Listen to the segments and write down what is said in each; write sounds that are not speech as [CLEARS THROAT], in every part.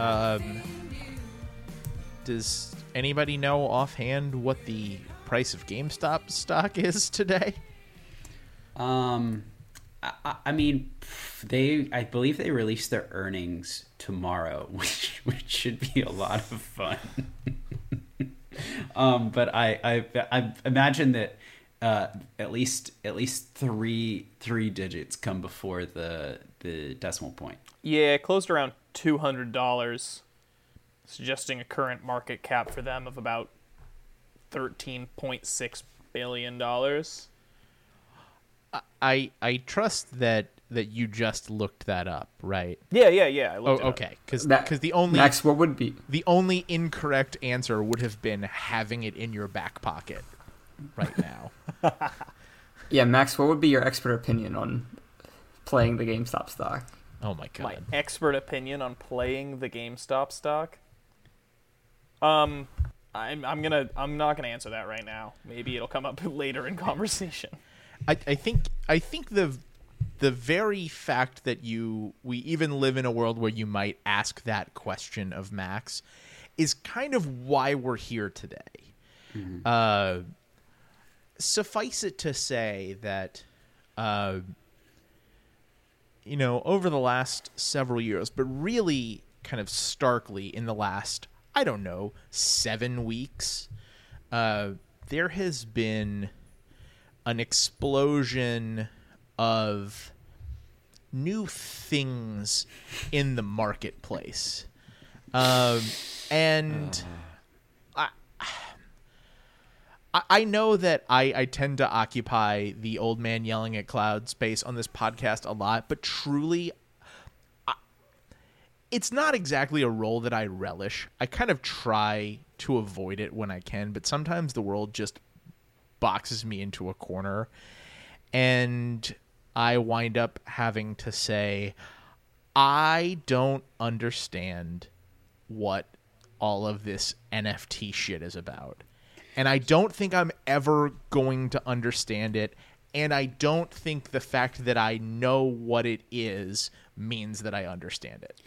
Um, does anybody know offhand what the price of GameStop stock [LAUGHS] is today? Um, I- I, I mean, they I believe they release their earnings tomorrow, [LAUGHS] which which should be a lot of fun. [LAUGHS] um, but I I I imagine that uh, at least at least three three digits come before the the decimal point. Yeah, closed around two hundred dollars, suggesting a current market cap for them of about thirteen point six billion dollars. I I trust that that you just looked that up, right? Yeah, yeah, yeah. I Oh, looked it up. okay. Because Ma- the only Max, what would be? the only incorrect answer would have been having it in your back pocket right now. [LAUGHS] Yeah, Max, what would be your expert opinion on playing the GameStop stock? Oh my god. My expert opinion on playing the GameStop stock. Um, I'm I'm gonna I'm not gonna answer that right now. Maybe it'll come up [LAUGHS] later in conversation. I, I think I think the the very fact that you we even live in a world where you might ask that question of Max is kind of why we're here today. Uh, suffice it to say that uh, you know over the last several years, but really kind of starkly in the last I don't know seven weeks, uh, there has been an explosion of new things in the marketplace. Um, and I, I- know that I, I tend to occupy the old man yelling at cloud space on this podcast a lot, but truly, I, it's not exactly a role that I relish. I kind of try to avoid it when I can, but sometimes the world just boxes me into a corner and I wind up having to say I don't understand what all of this NFT shit is about. And I don't think I'm ever going to understand it and I don't think the fact that I know what it is means that I understand it.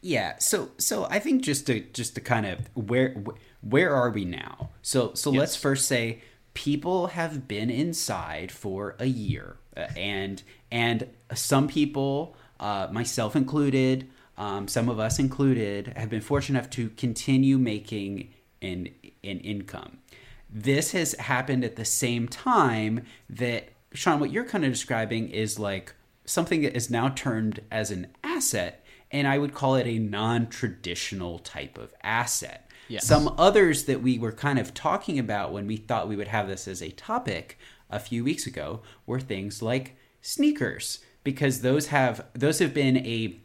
Yeah, so so I think just to just to kind of where where are we now? So so let's first say people have been inside for a year, uh, and and some people, uh, myself included, um, some of us included, have been fortunate enough to continue making an an income. This has happened at the same time that Sean, what you're kind of describing is like something that is now termed as an asset and I would call it a non-traditional type of asset. Yes. Some others that we were kind of talking about when we thought we would have this as a topic a few weeks ago were things like sneakers because those have those have been a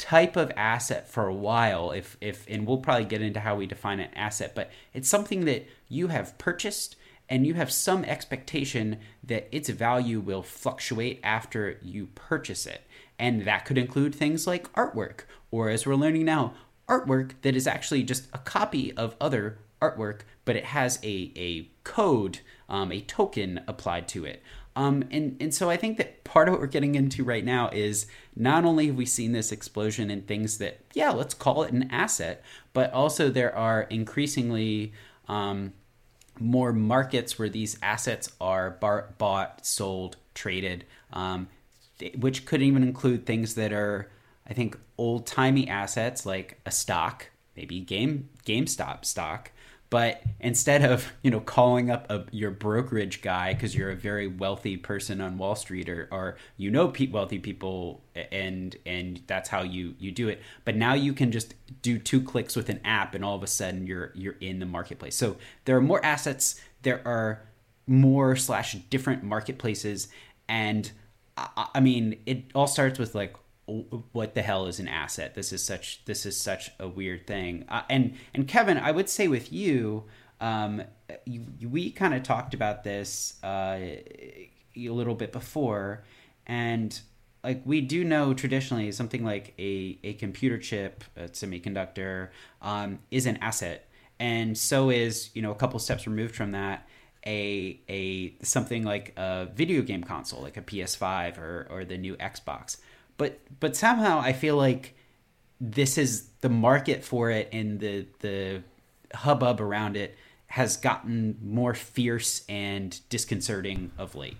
type of asset for a while if if and we'll probably get into how we define an asset but it's something that you have purchased and you have some expectation that its value will fluctuate after you purchase it. And that could include things like artwork or as we're learning now artwork that is actually just a copy of other artwork but it has a, a code um, a token applied to it um, and, and so I think that part of what we're getting into right now is not only have we seen this explosion in things that, yeah, let's call it an asset, but also there are increasingly um, more markets where these assets are bar- bought, sold, traded, um, th- which could even include things that are, I think, old timey assets like a stock, maybe game GameStop stock. But instead of you know calling up a, your brokerage guy because you're a very wealthy person on Wall Street or, or you know pe- wealthy people and and that's how you you do it. But now you can just do two clicks with an app and all of a sudden you're you're in the marketplace. So there are more assets. There are more slash different marketplaces and I, I mean it all starts with like what the hell is an asset? This is such this is such a weird thing. Uh, and and Kevin, I would say with you, um, you, we kind of talked about this uh, a little bit before, and like we do know traditionally something like a, a computer chip, a semiconductor, um, is an asset, and so is you know a couple steps removed from that a a something like a video game console like a PS5 or or the new Xbox. But but somehow I feel like this is the market for it and the the hubbub around it has gotten more fierce and disconcerting of late.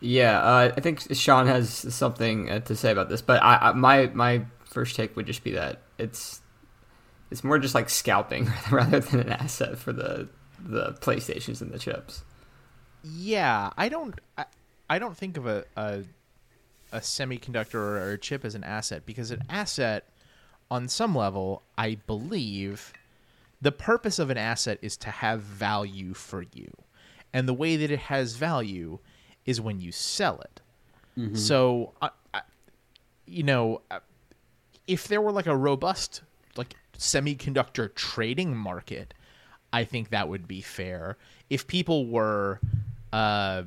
Yeah, uh, I think Sean has something uh, to say about this, but I, I, my my first take would just be that it's it's more just like scalping [LAUGHS] rather than an asset for the the PlayStations and the chips. Yeah, I don't. I, I don't think of a, a a semiconductor or a chip as an asset because an asset, on some level, I believe, the purpose of an asset is to have value for you, and the way that it has value is when you sell it. So, I, I, you know, uh, if there were like a robust like semiconductor trading market, I think that would be fair. If people were, uh,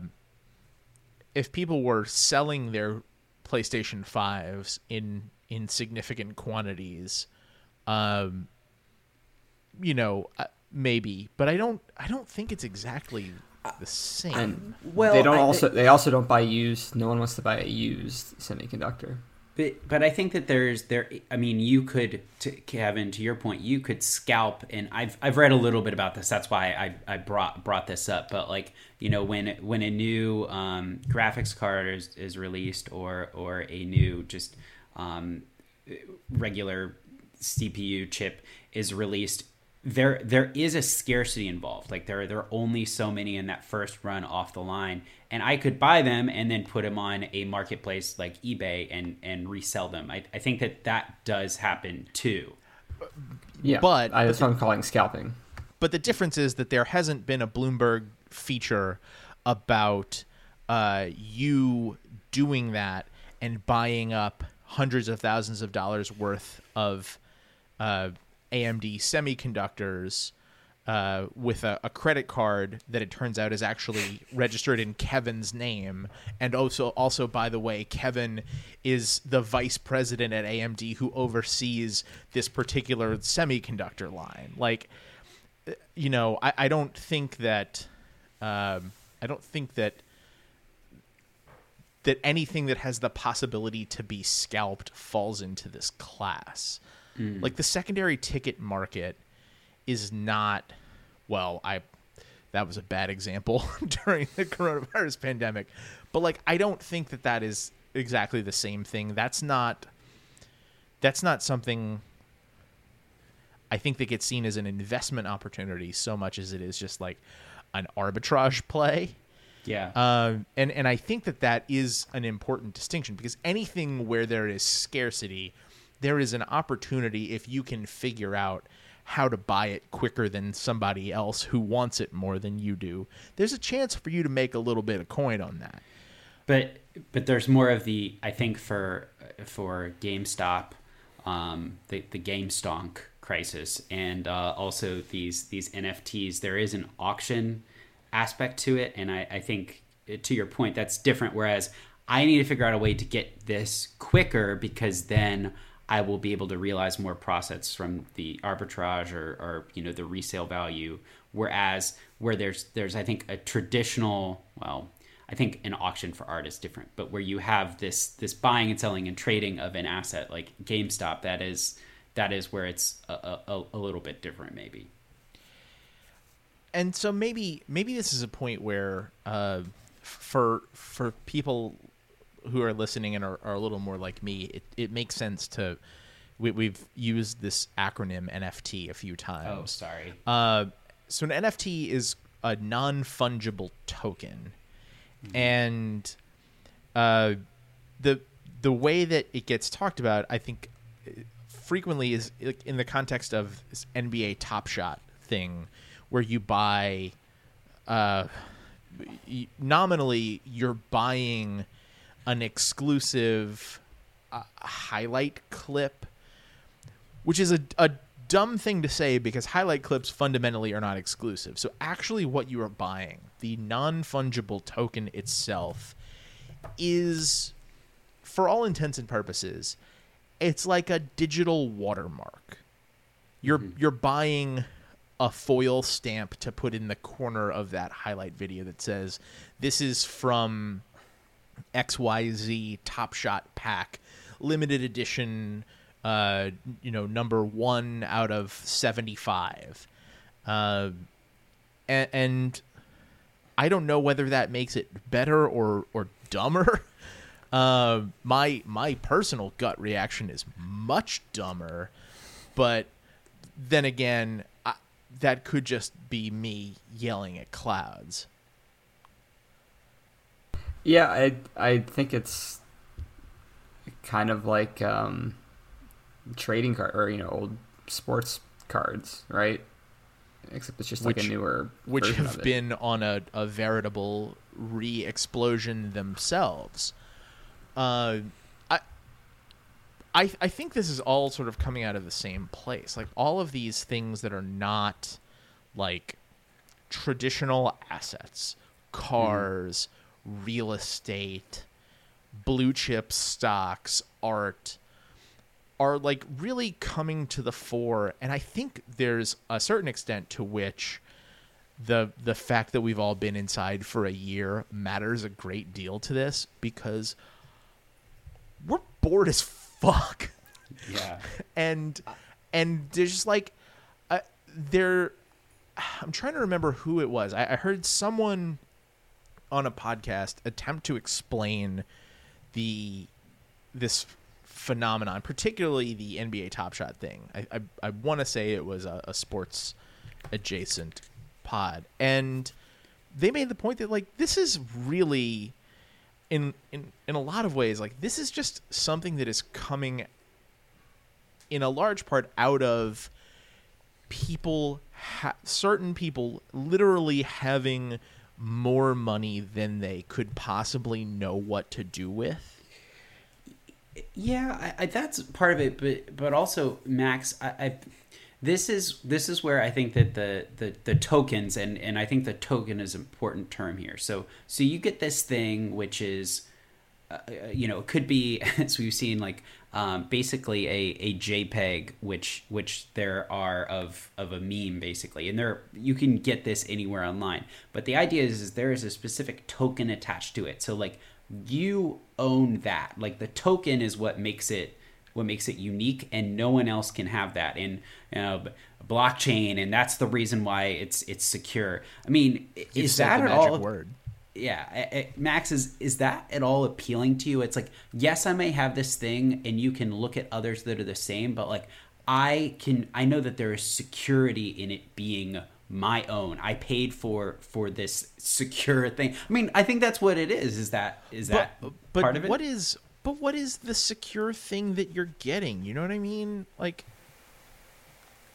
if people were selling their PlayStation fives in in significant quantities, um, you know, uh, maybe, but I don't. I don't think it's exactly the same. And Well, they don't I- also they also don't buy used. No one wants to buy a used semiconductor. But but I think that there's there. I mean, you could, to, Kevin, to your point, you could scalp, and I've I've read a little bit about this. That's why I, I brought brought this up. But like you know, when when a new um, graphics card is, is released, or or a new just um, regular CPU chip is released, there there is a scarcity involved. Like there there are only so many in that first run off the line, and I could buy them and then put them on a marketplace like eBay and and resell them. I, I think that that does happen too. Yeah, But- I, that's what I'm calling scalping. But the difference is that there hasn't been a Bloomberg feature about uh, you doing that and buying up hundreds of thousands of dollars worth of uh, AMD semiconductors uh, with a, a credit card that it turns out is actually registered in Kevin's name, and also also by the way, Kevin is the vice president at AMD who oversees this particular semiconductor line. Like, you know, I, I don't think that um, I don't think that that anything that has the possibility to be scalped falls into this class. Like the secondary ticket market is not well, I that was a bad example [LAUGHS] during the coronavirus pandemic. But like I don't think that that is exactly the same thing. That's not that's not something I think that gets seen as an investment opportunity so much as it is just like an arbitrage play. Yeah. Um, and and I think that that is an important distinction because anything where there is scarcity, there is an opportunity if you can figure out how to buy it quicker than somebody else who wants it more than you do. There's a chance for you to make a little bit of coin on that. but but there's more of the I think for for GameStop, um, the the GameStonk crisis, and uh, also these these NFTs. There is an auction aspect to it, and I, I think uh, to your point that's different. Whereas I need to figure out a way to get this quicker because then I will be able to realize more profits from the arbitrage or, or you know the resale value. Whereas where there's there's I think a traditional well I think an auction for art is different, but where you have this this buying and selling and trading of an asset like GameStop, that is that is where it's a, a, a little bit different, maybe. and so maybe maybe this is a point where uh, for for people who are listening and are, are a little more like me, it, it makes sense to we, we've used this acronym NFT a few times. Oh, sorry. Uh, so an NFT is a non fungible token, and uh, the the way that it gets talked about, I think, frequently is in the context of this NBA Top Shot thing, where you buy, uh, nominally you're buying an exclusive a highlight clip, which is a, a dumb thing to say because highlight clips fundamentally are not exclusive. So actually, what you are buying, the non fungible token itself, is, for all intents and purposes, it's like a digital watermark. You're mm-hmm. you're buying a foil stamp to put in the corner of that highlight video that says this is from XYZ Top Shot pack limited edition uh you know number 1 out of 75 uh and, and I don't know whether that makes it better or or dumber. [LAUGHS] Uh my my personal gut reaction is much dumber but then again I, that could just be me yelling at clouds Yeah, I I think it's kind of like um, trading card or you know old sports cards, right? Except it's just like a newer which have been on a, a veritable re-explosion themselves. Uh, I, I, I think this is all sort of coming out of the same place. Like all of these things that are not like traditional assets, cars, real estate, blue chip stocks, art, are like really coming to the fore. And i think there's a certain extent to which the the fact that we've all been inside for a year matters a great deal to this because we're bored as fuck. Yeah. [LAUGHS] and and there's just like uh, there i'm trying to remember who it was. I, I heard someone on a podcast attempt to explain the this phenomenon particularly the nba top shot thing. I i, I want to say it was a, a sports adjacent pod. And they made the point that like this is really in in in a lot of ways like this is just something that is coming in a large part out of people ha- certain people literally having more money than they could possibly know what to do with Yeah, I, I, that's part of it, but but also Max, I, I this is this is where I think that the, the the tokens and and I think the token is an important term here. So so you get this thing which is uh, you know, it could be [LAUGHS] as we've seen like um, basically a, a JPEG, which which there are of of a meme basically, and there you can get this anywhere online. But the idea is, is there is a specific token attached to it. So like you own that. Like the token is what makes it what makes it unique, and no one else can have that. And you know, blockchain, and that's the reason why it's it's secure. I mean, You is that at magic all? word yeah I- I- max is is that at all appealing to you? It's like yes i may have this thing and you can look at others that are the same but like i can i know that there is security in it being my own. I paid for for this secure thing. I mean i think that's what it is. Is that is that but, but part of it? what is but what is the secure thing that you're getting? You know what i mean? Like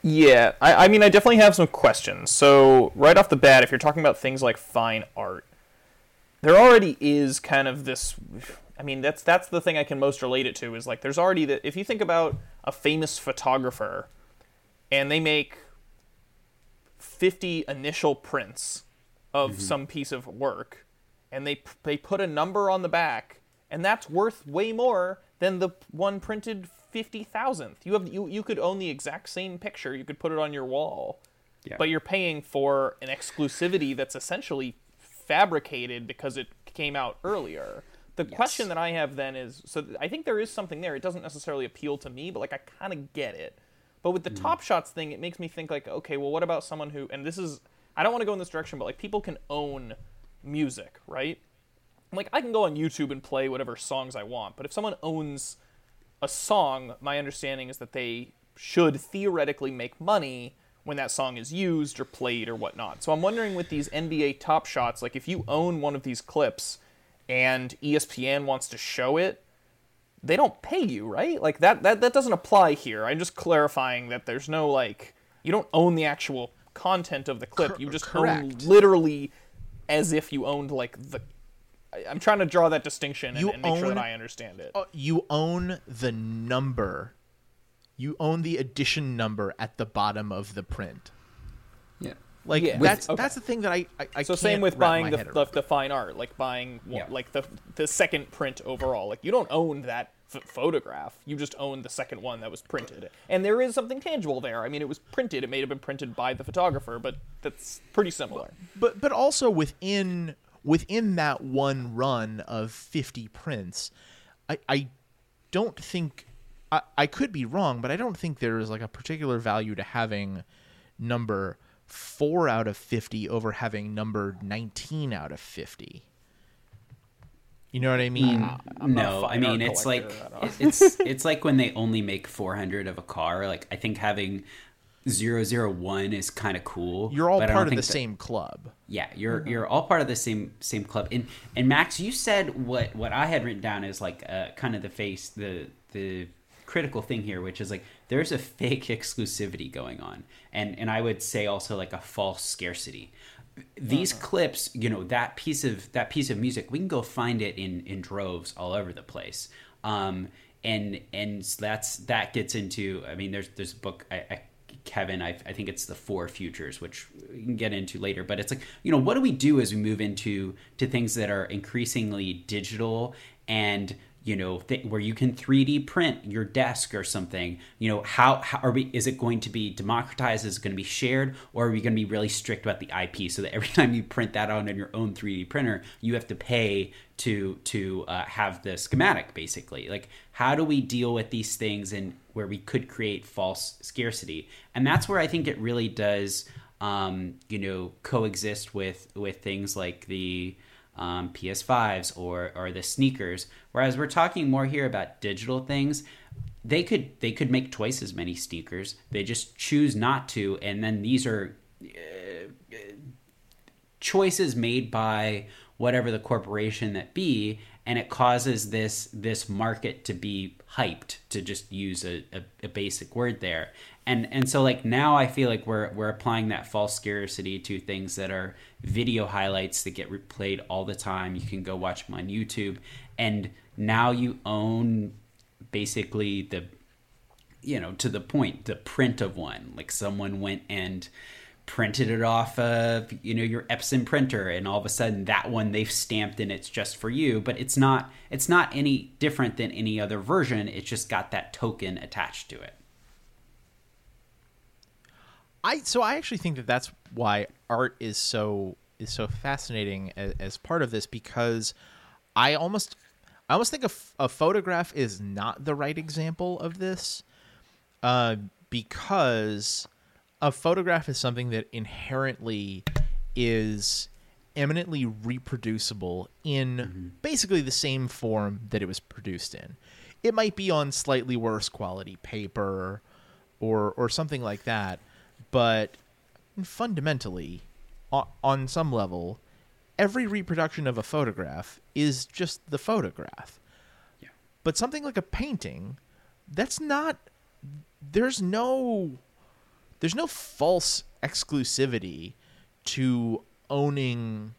Yeah, I, I mean, I definitely have some questions. So, right off the bat, if you're talking about things like fine art, there already is kind of this. I mean, that's that's the thing I can most relate it to is like there's already that. If you think about a famous photographer, and they make fifty initial prints of mm-hmm. some piece of work, and they they put a number on the back, and that's worth way more than the one printed fifty thousandth. You have you you could own the exact same picture. You could put it on your wall, Yeah. but you're paying for an exclusivity that's essentially fabricated because it came out earlier. The question that I have then is so I think there is something there. It doesn't necessarily appeal to me, but like I kind of get it. But with the hmm. top shots thing, it makes me think like, okay, well, what about someone who? And this is I don't want to go in this direction, but like people can own music, right? Like I can go on YouTube and play whatever songs I want, but if someone owns a song, my understanding is that they should theoretically make money when that song is used or played or whatnot. So I'm wondering with these NBA Top Shots, like if you own one of these clips and ESPN wants to show it, they don't pay you, right? Like that that that doesn't apply here. I'm just clarifying that there's no like you don't own the actual content of the clip. You just correct. own literally as if you owned like the I'm trying to draw that distinction and, and make sure that I understand it. Uh, you own the number. You own the edition number at the bottom of the print. Yeah. Like Yeah. that's okay. that's the thing that I I, I so same with buying the, the the fine art, like buying one- Yeah. like the the second print overall. Like you don't own that ph photograph. You just own the second one that was printed. And there is something tangible there. I mean, it was printed. It may have been printed by the photographer, but that's pretty similar. but but also within within that one run of 50 prints i i don't think I, I could be wrong but i don't think there is like a particular value to having number 4 out of 50 over having number 19 out of 50 you know what i mean I'm not a no, I mean it's like collector, I don't- it's [LAUGHS] it's like when they only make 400 of a car. Like I think having 001 is kind of cool. you're all but part of the that- same club Yeah, you're you're all part of the same same club. And and Max, you said what what I had written down is like uh, kind of the face the the critical thing here, which is like there's a fake exclusivity going on, and and I would say also like a false scarcity. These clips, you know, that piece of that piece of music, we can go find it in in droves all over the place. Um, and and that's that gets into. I mean, there's there's a book I, I Kevin, I, I think it's the four futures, which we can get into later. But it's like, you know, what do we do as we move into to things that are increasingly digital and you know th- where you can 3D print your desk or something? You know, how, how are we? Is it going to be democratized? Is it going to be shared, or are we going to be really strict about the IP so that every [LAUGHS] time you print that out on your own 3D printer, you have to pay to to uh, have the schematic basically like how do we deal with these things and where we could create false scarcity and that's where i think it really does um, you know coexist with with things like the um, ps5s or or the sneakers. Whereas we're talking more here about digital things they could they could make twice as many sneakers. They just choose not to and then these are choices made by whatever the corporation that be and it causes this this market to be hyped to just use a, a, a basic word there and and so like now i feel like we're we're applying that false scarcity to things that are video highlights that get replayed all the time. You can go watch them on youtube. And now you own basically the you know to the point the print of one. Like someone went and printed it off of you know your Epson printer and all of a sudden that one they've stamped and it's just for you. But it's not it's not any different than any other version. It's just got that token attached to it I so I actually think that that's why art is so is so fascinating as, as part of this because I almost I almost think a, f- a photograph is not the right example of this uh, because a photograph is something that inherently is eminently reproducible in basically the same form that it was produced in. It might be on slightly worse quality paper or or something like that, but fundamentally on, on some level every reproduction of a photograph is just the photograph. Yeah. But something like a painting, that's not there's no there's no false exclusivity to owning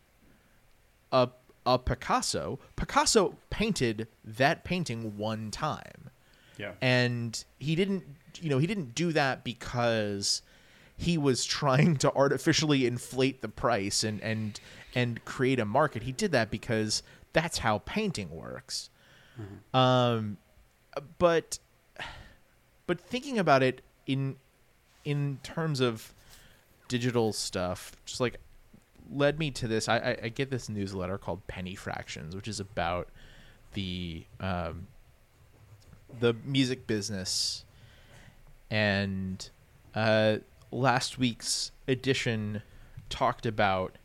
a a Picasso. Picasso painted that painting one time. yeah And he didn't you know, he didn't do that because he was trying to artificially inflate the price and and and create a market. He did that because that's how painting works. Um but but thinking about it in in terms of digital stuff, just like led me to this. I, I, I get this newsletter called Penny Fractions, which is about the um, the music business. And uh, last week's edition talked about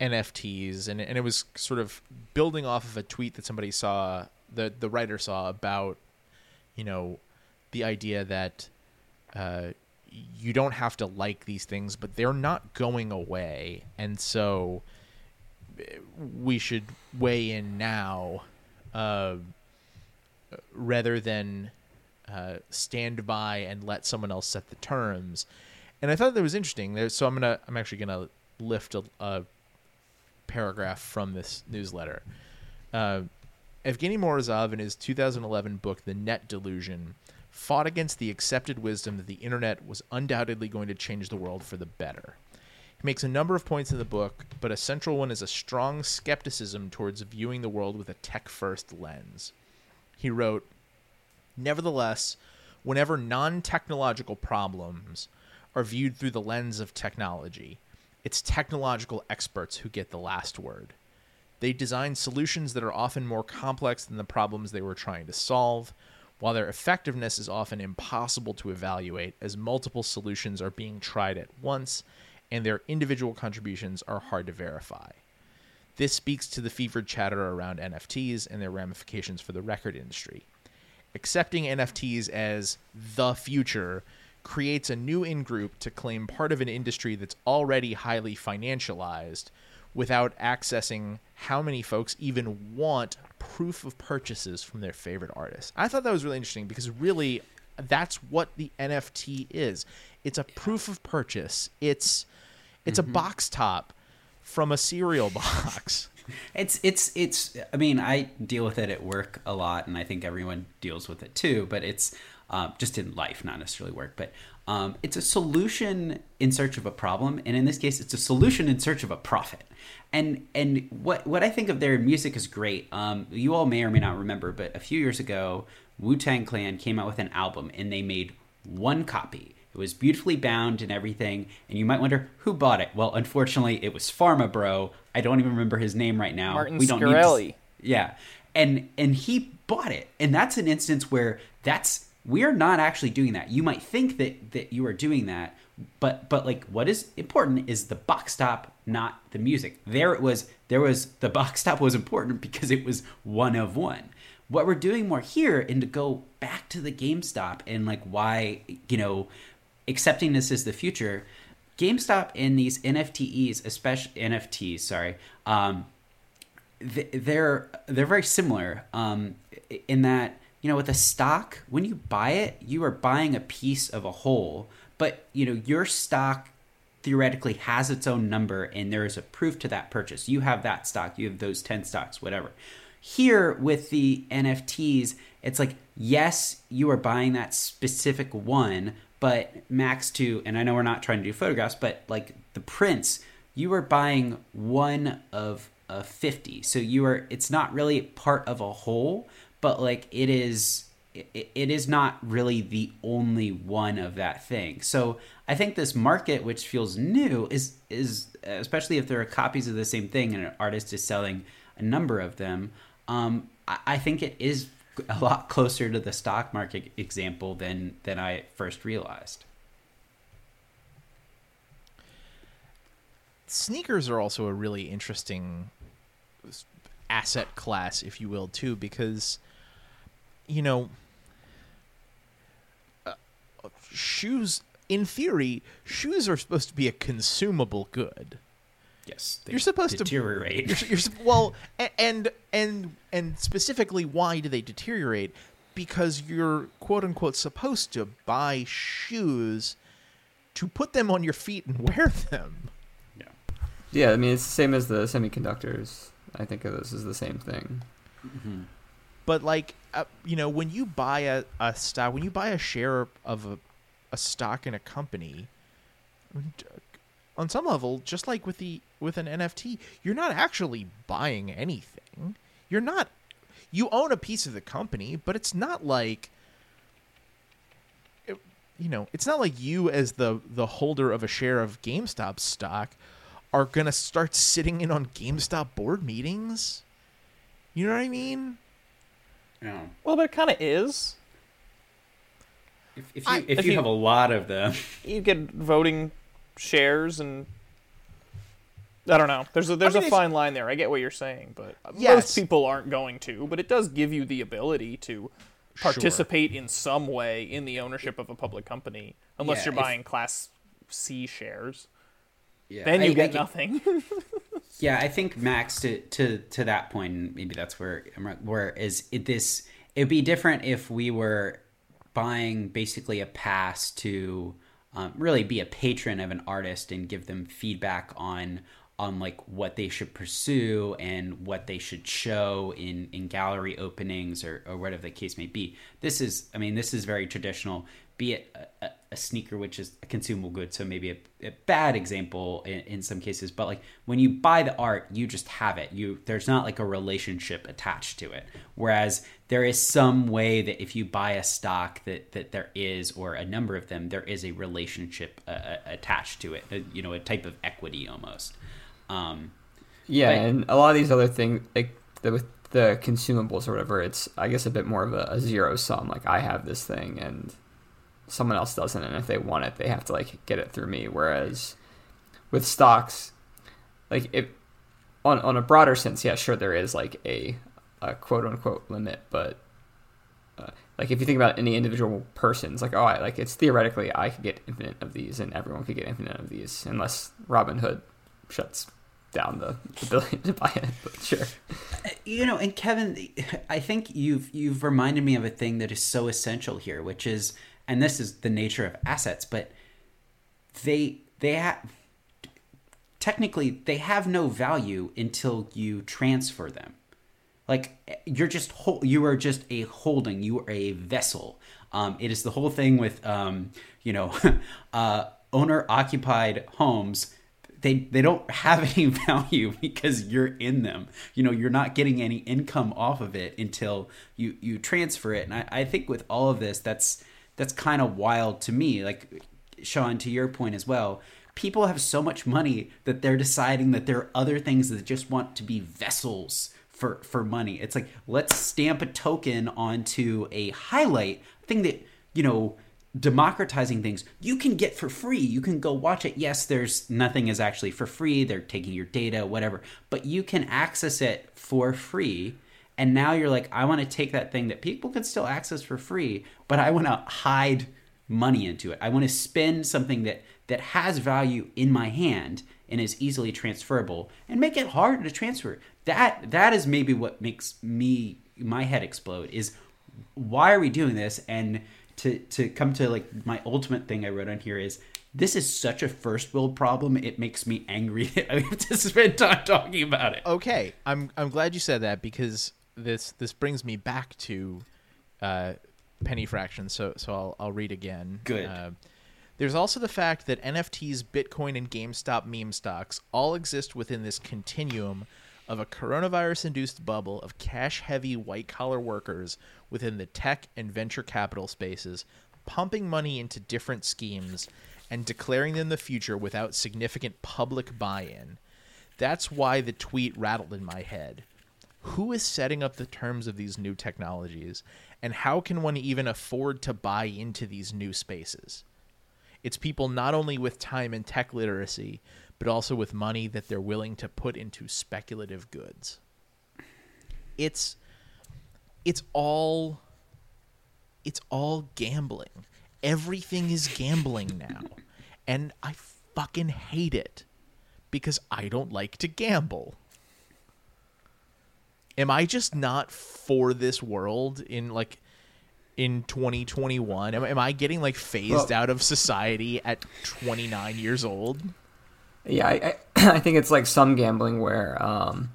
NFTs, and and it was sort of building off of a tweet that somebody saw, the the writer saw about, you know, the idea that uh, you don't have to like these things, but they're not going away, and so we should weigh in now, uh, rather than uh, stand by and let someone else set the terms. And I thought that was interesting. So I'm gonna, I'm actually gonna lift a, a paragraph from this newsletter. Uh, Evgeny Morozov, in his 2011 book, The Net Delusion, fought against the accepted wisdom that the internet was undoubtedly going to change the world for the better. He makes a number of points in the book, but a central one is a strong skepticism towards viewing the world with a tech first lens. He wrote, Nevertheless, whenever non technological problems are viewed through the lens of technology, it's technological experts who get the last word. They design solutions that are often more complex than the problems they were trying to solve, while their effectiveness is often impossible to evaluate as multiple solutions are being tried at once and their individual contributions are hard to verify. This speaks to the fevered chatter around NFTs and their ramifications for the record industry. Accepting NFTs as the future creates a new in group to claim part of an industry that's already highly financialized without accessing how many folks even want proof of purchases from their favorite artists. I thought that was really interesting because really that's what the NFT is. It's a proof of purchase. It's it's a mm-hmm. box top from a cereal [LAUGHS] box. It's it's it's. I mean, I deal with it at work a lot, and I think everyone deals with it too. But it's um, just in life, not necessarily work. But um, it's a solution in search of a problem, and in this case, it's a solution in search of a profit. And and what what I think of their music is great. Um, you all may or may not remember, but a few years ago, Wu Tang Clan came out with an album, and they made one copy. It was beautifully bound and everything, and you might wonder who bought it. Well, unfortunately, it was Pharma Bro. I don't even remember his name right now. Martin we don't need Shkreli. to- yeah, and and he bought it, and that's an instance where that's we are not actually doing that. You might think that that you are doing that, but but like what is important is the box top, not the music. There it was. There was the box top was important because it was one of one. What we're doing more here, and to go back to the GameStop and like why you know accepting this as the future. GameStop and these NFTs, especially NFTs, sorry, um, they're they're very similar um, in that you know with a stock when you buy it you are buying a piece of a whole but you know your stock theoretically has its own number and there is a proof to that purchase. You have that stock you have those 10 stocks whatever. Here with the nfts it's like yes you are buying that specific one but max 2 and i know we're not trying to do photographs but like the prints you are buying one of a 50 so you are it's not really part of a whole but like it is it, it is not really the only one of that thing. So i think this market which feels new is is especially if there are copies of the same thing and an artist is selling a number of them um i, I think it is a lot closer to the stock market example than than i first realized Sneakers are also a really interesting asset class, if you will, too, because you know, uh, shoes. In theory, shoes are supposed to be a consumable good. Yes they You're supposed to- deteriorate You're, you're well, and and and specifically, why do they deteriorate? Because you're quote unquote supposed to buy shoes to put them on your feet and [LAUGHS] wear them. yeah Yeah, I mean it's the same as the semiconductors. I think of this as the same thing. But like, uh, you know, when you buy a, a stock, when you buy a share of a, a stock in a company, on some level, just like with the with an NFT, you're not actually buying anything. You're not. You own a piece of the company, but it's not like. it- you know, it's not like you as the the holder of a share of GameStop stock are gonna start sitting in on GameStop board meetings. You know what I mean? yeah Well, but it kind of is. if, if you I- if, if you, you- have a lot of them You get voting shares and. I don't know. There's a there's mean, a fine line there. I get what you're saying, but Yes. most people aren't going to. But it does give you the ability to participate in some way in the ownership of a public company, unless Yeah, you're if- buying Class C shares. yeah, Then you I get get- nothing. [LAUGHS] Yeah, I think Max to to to that point, and maybe that's where where is it this it'd be different if we were buying basically a pass to um, really be a patron of an artist and give them feedback on on like what they should pursue and what they should show in in gallery openings or, or whatever the case may be. This is i mean this is very traditional. Be it a, a, sneaker which is a consumable good so maybe a, a bad example in, in some cases but like when you buy the art you just have it. You there's not like a relationship attached to it. Whereas there is some way that if you buy a stock that that there is or a number of them there is a relationship uh, uh attached to it a, you know a type of equity almost um, Yeah, But- and a lot of these other things, like the, with the consumables or whatever, it's I guess a bit more of a, a zero sum. Like I have this thing and someone else doesn't, and if they want it, they have to like get it through me. Whereas with stocks, like if on on a broader sense, yeah, sure there is like a, a quote unquote limit, but uh, like if you think about any individual persons, like oh, I, like it's theoretically I could get infinite of these, and everyone could get infinite of these, unless Robinhood shuts down the [LAUGHS] ability to buy it. But sure, you know and kevin i think you've you've reminded me of a thing that is so essential here which is and this is the nature of assets but they they have technically they have no value until you transfer them like you're just hol- you are just a holding you are a vessel um, it is the whole thing with um, you know [LAUGHS] uh, owner occupied homes they they don't have [LAUGHS] any value because you're in them. You know you're not getting any income off of it until you you transfer it. And i, I think with all of this that's that's kind of wild to me. Like sean to your point as well people have so much money that they're deciding that there are other things that just want to be vessels for for money. It's like let's stamp a token onto a highlight thing that you know democratizing things you can get for free. You can go watch it. Yes there's nothing is actually for free. They're taking your data whatever. But you can access it for free. And now you're like i want to take that thing that people can still access for free but i want to hide money into it. I want to spend something that that has value in my hand and is easily transferable and make it hard to transfer. That that is maybe what makes me my head explode is why are we doing this? And to to come to like my ultimate thing i wrote on here is this is such a first world problem it makes me angry [LAUGHS] that i have to spend time talking about it Okay, I'm I'm glad you said that because this this brings me back to uh, penny fractions. So so I'll I'll read again. Good. Uh, there's also the fact that NFTs, Bitcoin, and GameStop meme stocks all exist within this continuum of a coronavirus induced bubble of cash heavy white collar workers within the tech and venture capital spaces, pumping money into different schemes and declaring them the future without significant public buy in. That's why the tweet rattled in my head. Who is setting up the terms of these new technologies, and how can one even afford to buy into these new spaces? It's people not only with time and tech literacy, but also with money that they're willing to put into speculative goods. It's it's all it's all gambling. Everything is gambling now. And I fucking hate it because I don't like to gamble. Am I just not for this world in like in 2021? Am, am I getting like phased Well- out of society at 29 years old? Yeah, I, [CLEARS THROAT] I, think it's like some gambling where, um,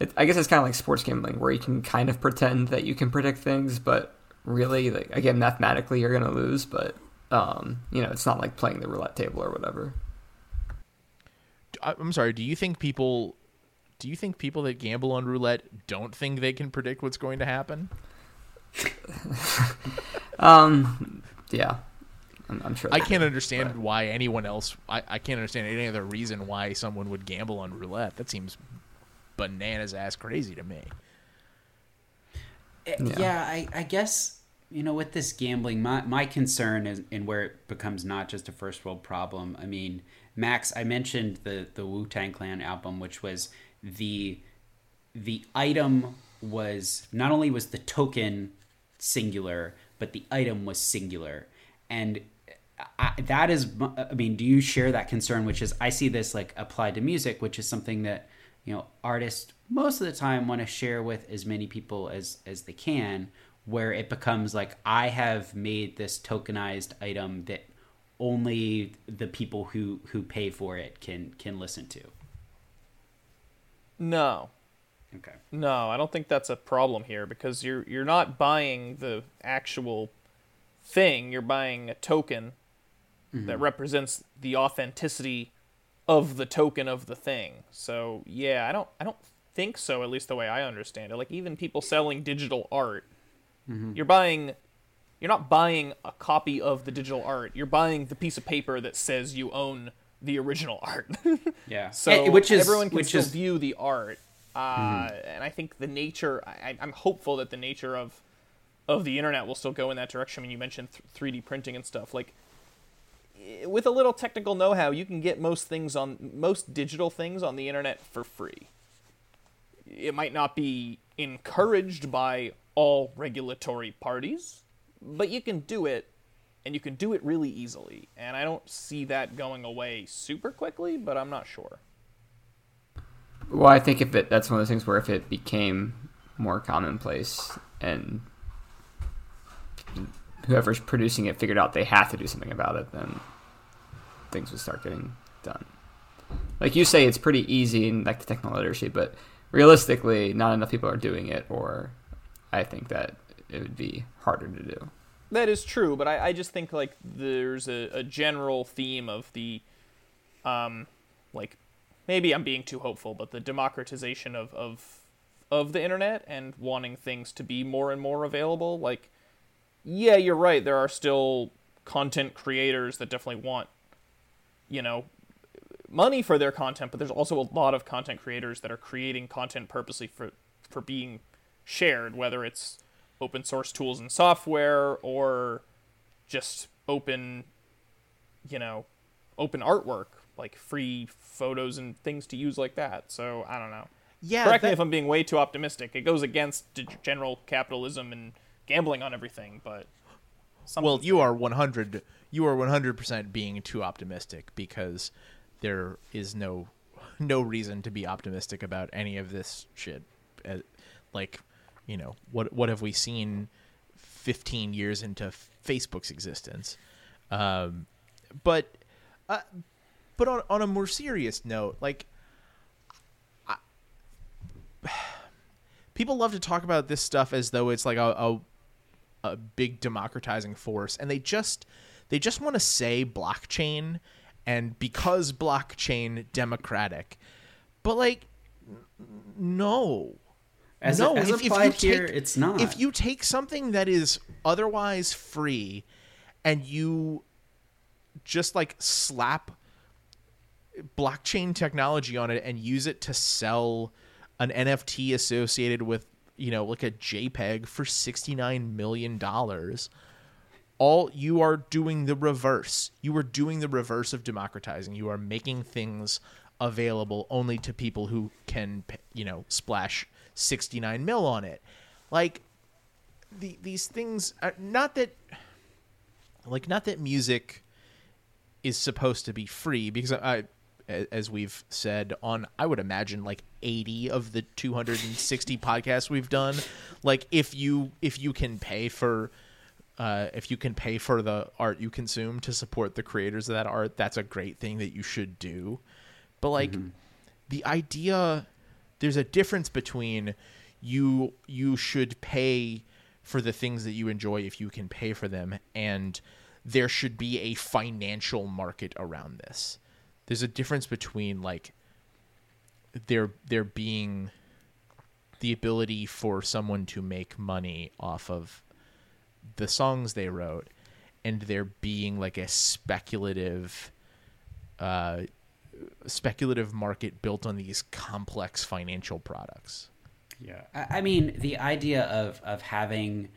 it, I guess it's kind of like sports gambling where you can kind of pretend that you can predict things, but really, like again, mathematically, you're gonna lose. But um, you know, it's not like playing the roulette table or whatever. I- I'm sorry. Do you think people? Do you think people that gamble on roulette don't think they can predict what's going to happen? [LAUGHS] Um, yeah, I'm, I'm sure. I can't do, understand but- why anyone else. I, I can't understand any other reason why someone would gamble on roulette. That seems bananas ass crazy to me. Uh, Yeah. yeah, I, I guess you know with this gambling, my my concern is and where it becomes not just a first world problem. I mean, Max, I mentioned the the Wu Tang Clan album, which was the the item was not only was the token singular, but the item was singular, and I, that is, uh, I mean, do you share that concern? Which is, I see this like applied to music, which is something that you know artists most of the time want to share with as many people as as they can, where it becomes like I have made this tokenized item that only the people who who pay for it can can listen to. No, Okay. no, I don't think that's a problem here because you're you're not buying the actual thing. You're buying a token that represents the authenticity of the token of the thing. So yeah, I don't I don't think so. At least the way I understand it. Like even people selling digital art, you're buying. You're not buying a copy of the digital art. You're buying the piece of paper that says you own the original art. [LAUGHS] Yeah. So Eh, which is everyone can which still is view the art, uh, and I think the nature. I, I'm hopeful that the nature of of the internet will still go in that direction. I mean, you mentioned th- 3D printing and stuff. Like with a little technical know-how, you can get most things on most digital things on the internet for free. It might not be encouraged by all regulatory parties, but you can do it and you can do it really easily. And I don't see that going away super quickly, but I'm not sure. Well, I think if it that's one of those things where if it became more commonplace and whoever's producing it figured out they have to do something about it, then things would start getting done. Like you say, it's pretty easy in like the technical literacy, but realistically, not enough people are doing it, or I think that it would be harder to do. That is true, but I, I just think like there's a, a general theme of the, um, like maybe I'm being too hopeful, but the democratization of of of the internet and wanting things to be more and more available. Like, yeah, you're right. There are still content creators that definitely want, you know, money for their content, but there's also a lot of content creators that are creating content purposely for for being shared, whether it's open source tools and software or just open you know open artwork like free photos and things to use like that. So i don't know. Yeah, correct me if i'm being way too optimistic. It goes against general capitalism and gambling on everything but well, you there. are 100 you are 100% being too optimistic because there is no [LAUGHS] no reason to be optimistic about any of this shit. Uh, Like, you know, what what have we seen 15 years into Facebook's existence? Um, but uh, but on on a more serious note, like I, [SIGHS] people love to talk about this stuff as though it's like a, a a big democratizing force and they just they just want to say blockchain and because blockchain democratic but like no As- no as applied here, it's not. if you take something that is otherwise free and you just like slap blockchain technology on it and use it to sell an NFT associated with, you know, like a JPEG for 69 million dollars, all you are doing the reverse. You are doing the reverse of democratizing. You are making things available only to people who can, you know, splash 69 mil on it. Like the, these things are not that like not that music is supposed to be free because I as we've said on I would imagine like 80 of the 260 [LAUGHS] podcasts we've done like if you if you can pay for uh, if you can pay for the art you consume to support the creators of that art that's a great thing that you should do. But like the idea there's a difference between you you should pay for the things that you enjoy if you can pay for them and there should be a financial market around this. There's a difference between like there there being the ability for someone to make money off of the songs they wrote and there being like a speculative uh speculative market built on these complex financial products. Yeah, I, I mean the idea of of having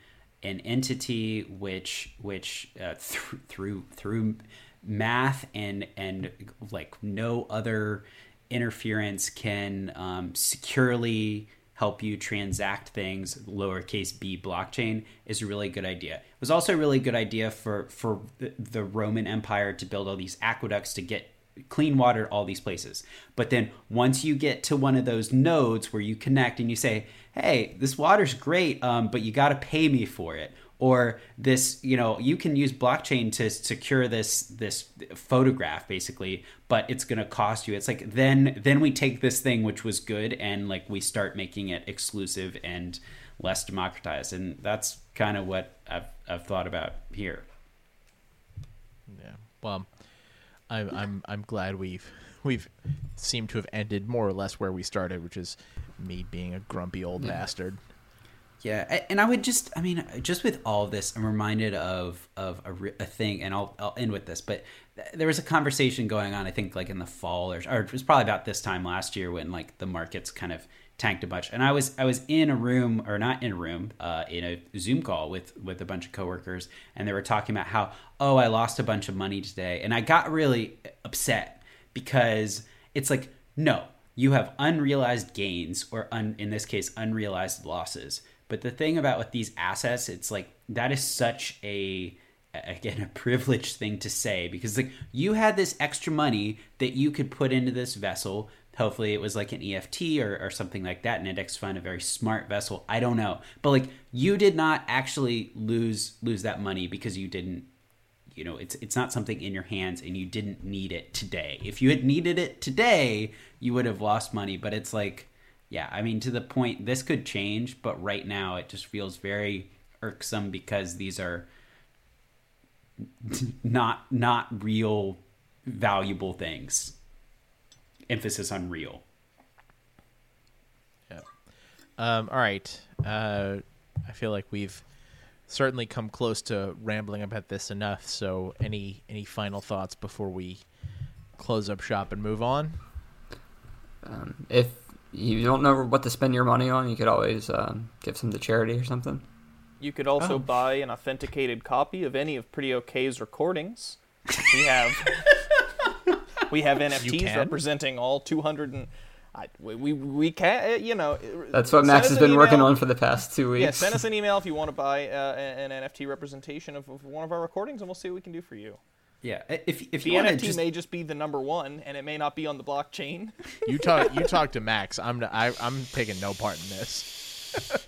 an entity which which uh, through through through math and and like no other interference can um, securely help you transact things lowercase b blockchain is a really good idea it was also a really good idea for for the, roman empire to build all these aqueducts to get clean water at all these places. But then once you get to one of those nodes where you connect and you say, "Hey, this water's great, um, but you got to pay me for it," or this you know you can use blockchain to secure this this photograph basically but it's going to cost you it's like then then we take this thing which was good and like we start making it exclusive and less democratized and that's kind of what I've, I've thought about here Yeah. Well, I'm I'm I'm glad we've we've seemed to have ended more or less where we started, which is me being a grumpy old bastard. Yeah, and I would just, I mean, just with all of this, I'm reminded of of a, a thing, and I'll I'll end with this. But th- there was a conversation going on, I think, like in the fall, or, or it was probably about this time last year when like the markets kind of tanked a bunch, and I was I was in a room, or not in a room, uh, in a Zoom call with with a bunch of coworkers, and they were talking about how, oh, I lost a bunch of money today, and I got really upset because it's like, no, you have unrealized gains, or un, in this case, unrealized losses. But the thing about with these assets, it's like that is such a again [LAUGHS] a privileged thing to say because like you had this extra money that you could put into this vessel. Hopefully it was like an EFT or, or something like that, an index fund, a very smart vessel. I don't know. But like you did not actually lose lose that money because you didn't you know it's it's not something in your hands and you didn't need it today if you had needed it today you would have lost money but it's like yeah i mean to the point this could change but right now it just feels very irksome because these are [LAUGHS] not not real valuable things emphasis on real Yeah. Um, all right. Uh, I feel like we've certainly come close to rambling about this enough. So, any any final thoughts before we close up shop and move on? Um, if you don't know what to spend your money on, you could always um, give some to charity or something. You could also Oh. buy an authenticated copy of any of Pretty OK's recordings. We have [LAUGHS] we have NFTs representing all 200 and I, we, we we can't you know That's what Max has an been working on for the past two weeks. Yeah, send us an email if you want to buy uh, an an NFT representation of, of one of our recordings, and we'll see what we can do for you. Yeah if if The you want to NFT just may just be the number one, and it may not be on the blockchain. You talk. you [LAUGHS] talk to Max. I'm. n- I, am taking no part in this.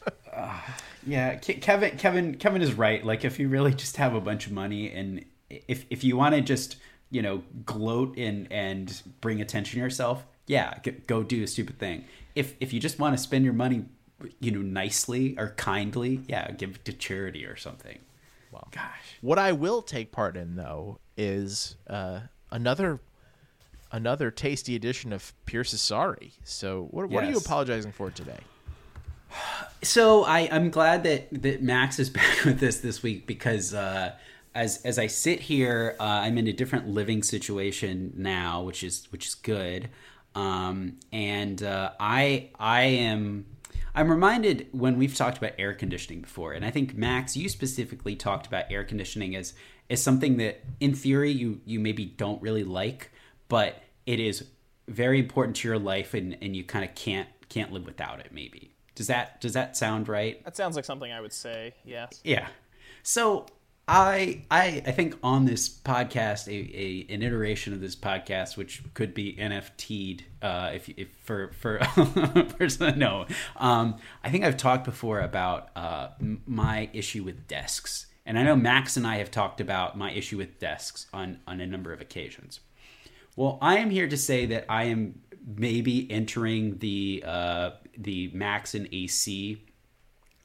Yeah, Kevin, Kevin, Kevin is right. Like, if you really just have a bunch of money, and if if you want to just you know gloat and and bring attention to yourself, yeah, go do a stupid thing. If if you just want to spend your money, you know, nicely or kindly, yeah, give it to charity or something. Well, Gosh, What I will take part in though is uh, another another tasty edition of Pierce's Sorry. So what, what are you apologizing for today? [SIGHS] So I, I'm glad that, that Max is [LAUGHS] back with us this week because uh, as as I sit here, uh, I'm in a different living situation now, which is which is good. Um, and uh, I I am I'm reminded when we've talked about air conditioning before, and I think Max, you specifically talked about air conditioning as as something that in theory you you maybe don't really like, but it is very important to your life, and and you kind of can't can't live without it. Maybe does that does that sound right? that sounds like something I would say. Yes. Yeah. So I I I think on this podcast, a, a an iteration of this podcast, which could be NFT'd, uh, if if for for [LAUGHS] person no, um, I think I've talked before about uh, m- my issue with desks, and I know Max and I have talked about my issue with desks on on a number of occasions. Well, I am here to say that I am maybe entering the uh, the Max and AC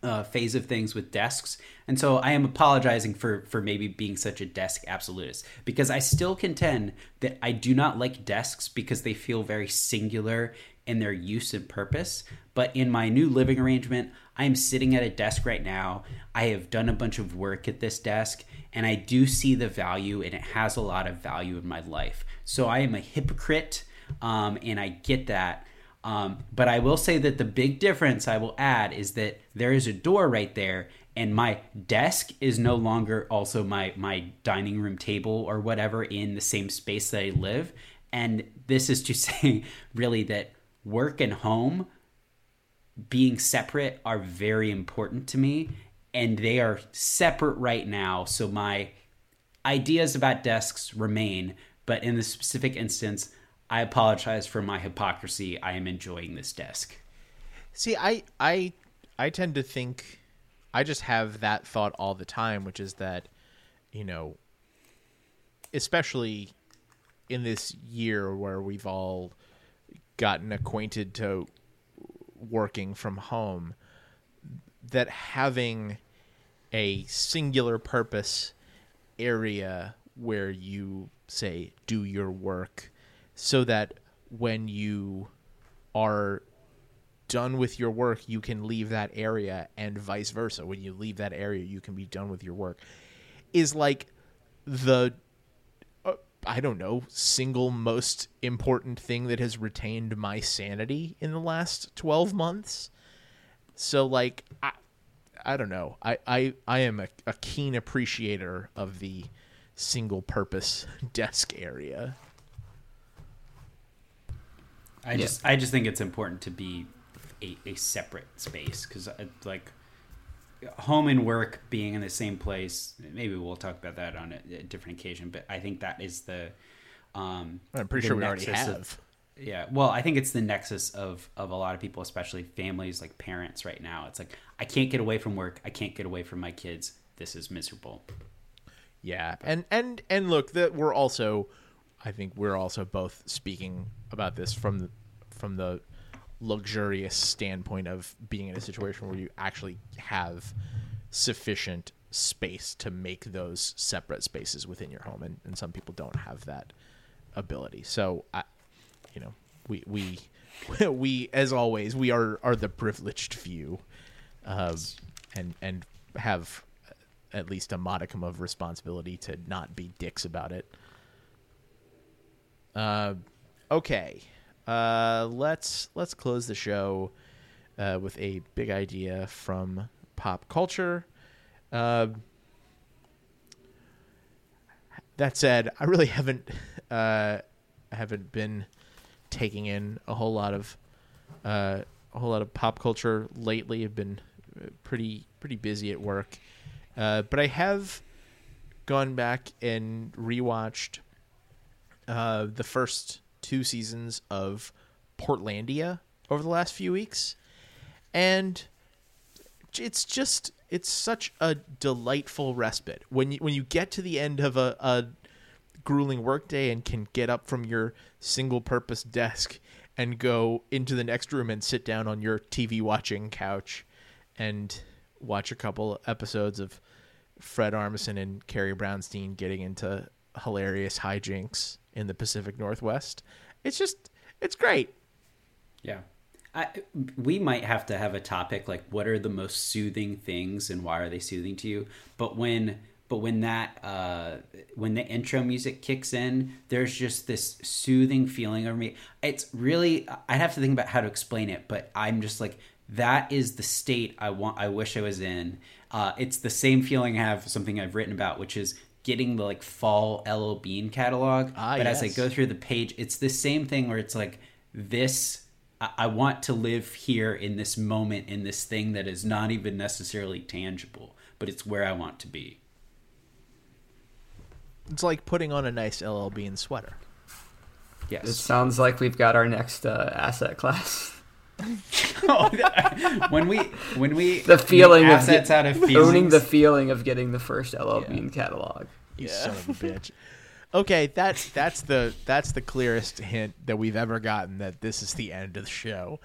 uh, phase of things with desks, and so I am apologizing for for maybe being such a desk absolutist because I still contend that I do not like desks because they feel very singular in their use and purpose. But in my new living arrangement, I am sitting at a desk right now. I have done a bunch of work at this desk, and I do see the value, and it has a lot of value in my life. So I am a hypocrite, um, and I get that. Um, but I will say that the big difference I will add is that there is a door right there, and my desk is no longer also my my dining room table or whatever in the same space that I live. And this is to [LAUGHS] say, really, that work and home being separate are very important to me, and they are separate right now. So my ideas about desks remain, but in this specific instance, I apologize for my hypocrisy. I am enjoying this desk. See, I I I tend to think I just have that thought all the time, which is that, you know, especially in this year where we've all gotten acquainted to working from home, that having a singular purpose area where you say do your work so that when you are done with your work you can leave that area and vice versa. When you leave that area you can be done with your work. Is like the I don't know, single most important thing that has retained my sanity in the last 12 months. So like I I don't know. I I, I am a, a keen appreciator of the single purpose [LAUGHS] desk area. I Yeah. just I just think it's important to be a, a separate space because uh, like home and work being in the same place. Maybe we'll talk about that on a, a different occasion. But I think that is the. Um, I'm pretty the sure we already have. of- yeah, well, I think it's the nexus of of a lot of people, especially families like parents. Right now, it's like I can't get away from work. I can't get away from my kids. This is miserable. Yeah, and and and look, that we're also, I think we're also both speaking about this from the, from the luxurious standpoint of being in a situation where you actually have sufficient space to make those separate spaces within your home, and, and some people don't have that ability. So I, you know, we we [LAUGHS] we as always we are are the privileged few, um, and and have at least a modicum of responsibility to not be dicks about it. Uh, okay, uh, let's let's close the show uh, with a big idea from pop culture. Uh, that said, I really [LAUGHS] haven't uh, haven't been taking in a whole lot of uh, a whole lot of pop culture lately. I've been uh, pretty pretty busy at work, uh, but I have gone back and rewatched uh, the first two seasons of Portlandia over the last few weeks, and it's just it's such a delightful respite. When you when you get to the end of a, a grueling workday and can get up from your single purpose desk and go into the next room and sit down on your TV watching couch and watch a couple episodes of Fred Armisen and Carrie Brownstein getting into hilarious hijinks in the Pacific Northwest. It's just it's great. Yeah. I, we might have to have a topic like what are the most soothing things and why are they soothing to you but when but when that uh, when the intro music kicks in there's just this soothing feeling over me it's really i'd have to think about how to explain it but i'm just like that is the state i want i wish i was in uh, it's the same feeling i have something i've written about which is getting the like fall LL Bean catalog Ah, but as i go through the page it's the same thing where it's like this I I want to live here in this moment in this thing that is not even necessarily tangible, but it's where I want to be. It's like putting on a nice LL Bean sweater. Yes. It sounds like we've got our next uh, asset class. [LAUGHS] [LAUGHS] when we when we [LAUGHS] The feeling of get- out of feelings. owning the feeling of getting the first LL Yeah. Bean catalog. You son of a [LAUGHS] bitch. Okay, that's that's the that's the clearest hint that we've ever gotten that this is the end of the show.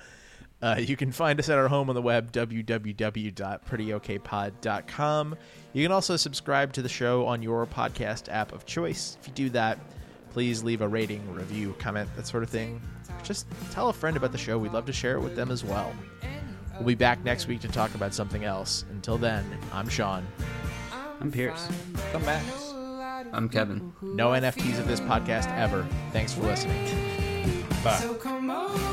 Uh, you can find us at our home on the web, www.prettyokpod.com. You can also subscribe to the show on your podcast app of choice. If you do that, please leave a rating, review, comment, that sort of thing. Just tell a friend about the show. We'd love to share it with them as well. We'll be back next week to talk about something else. Until then, I'm Sean. I'm Pierce. Come back. I'm Kevin. No NFTs of this podcast ever. Thanks for listening. So come over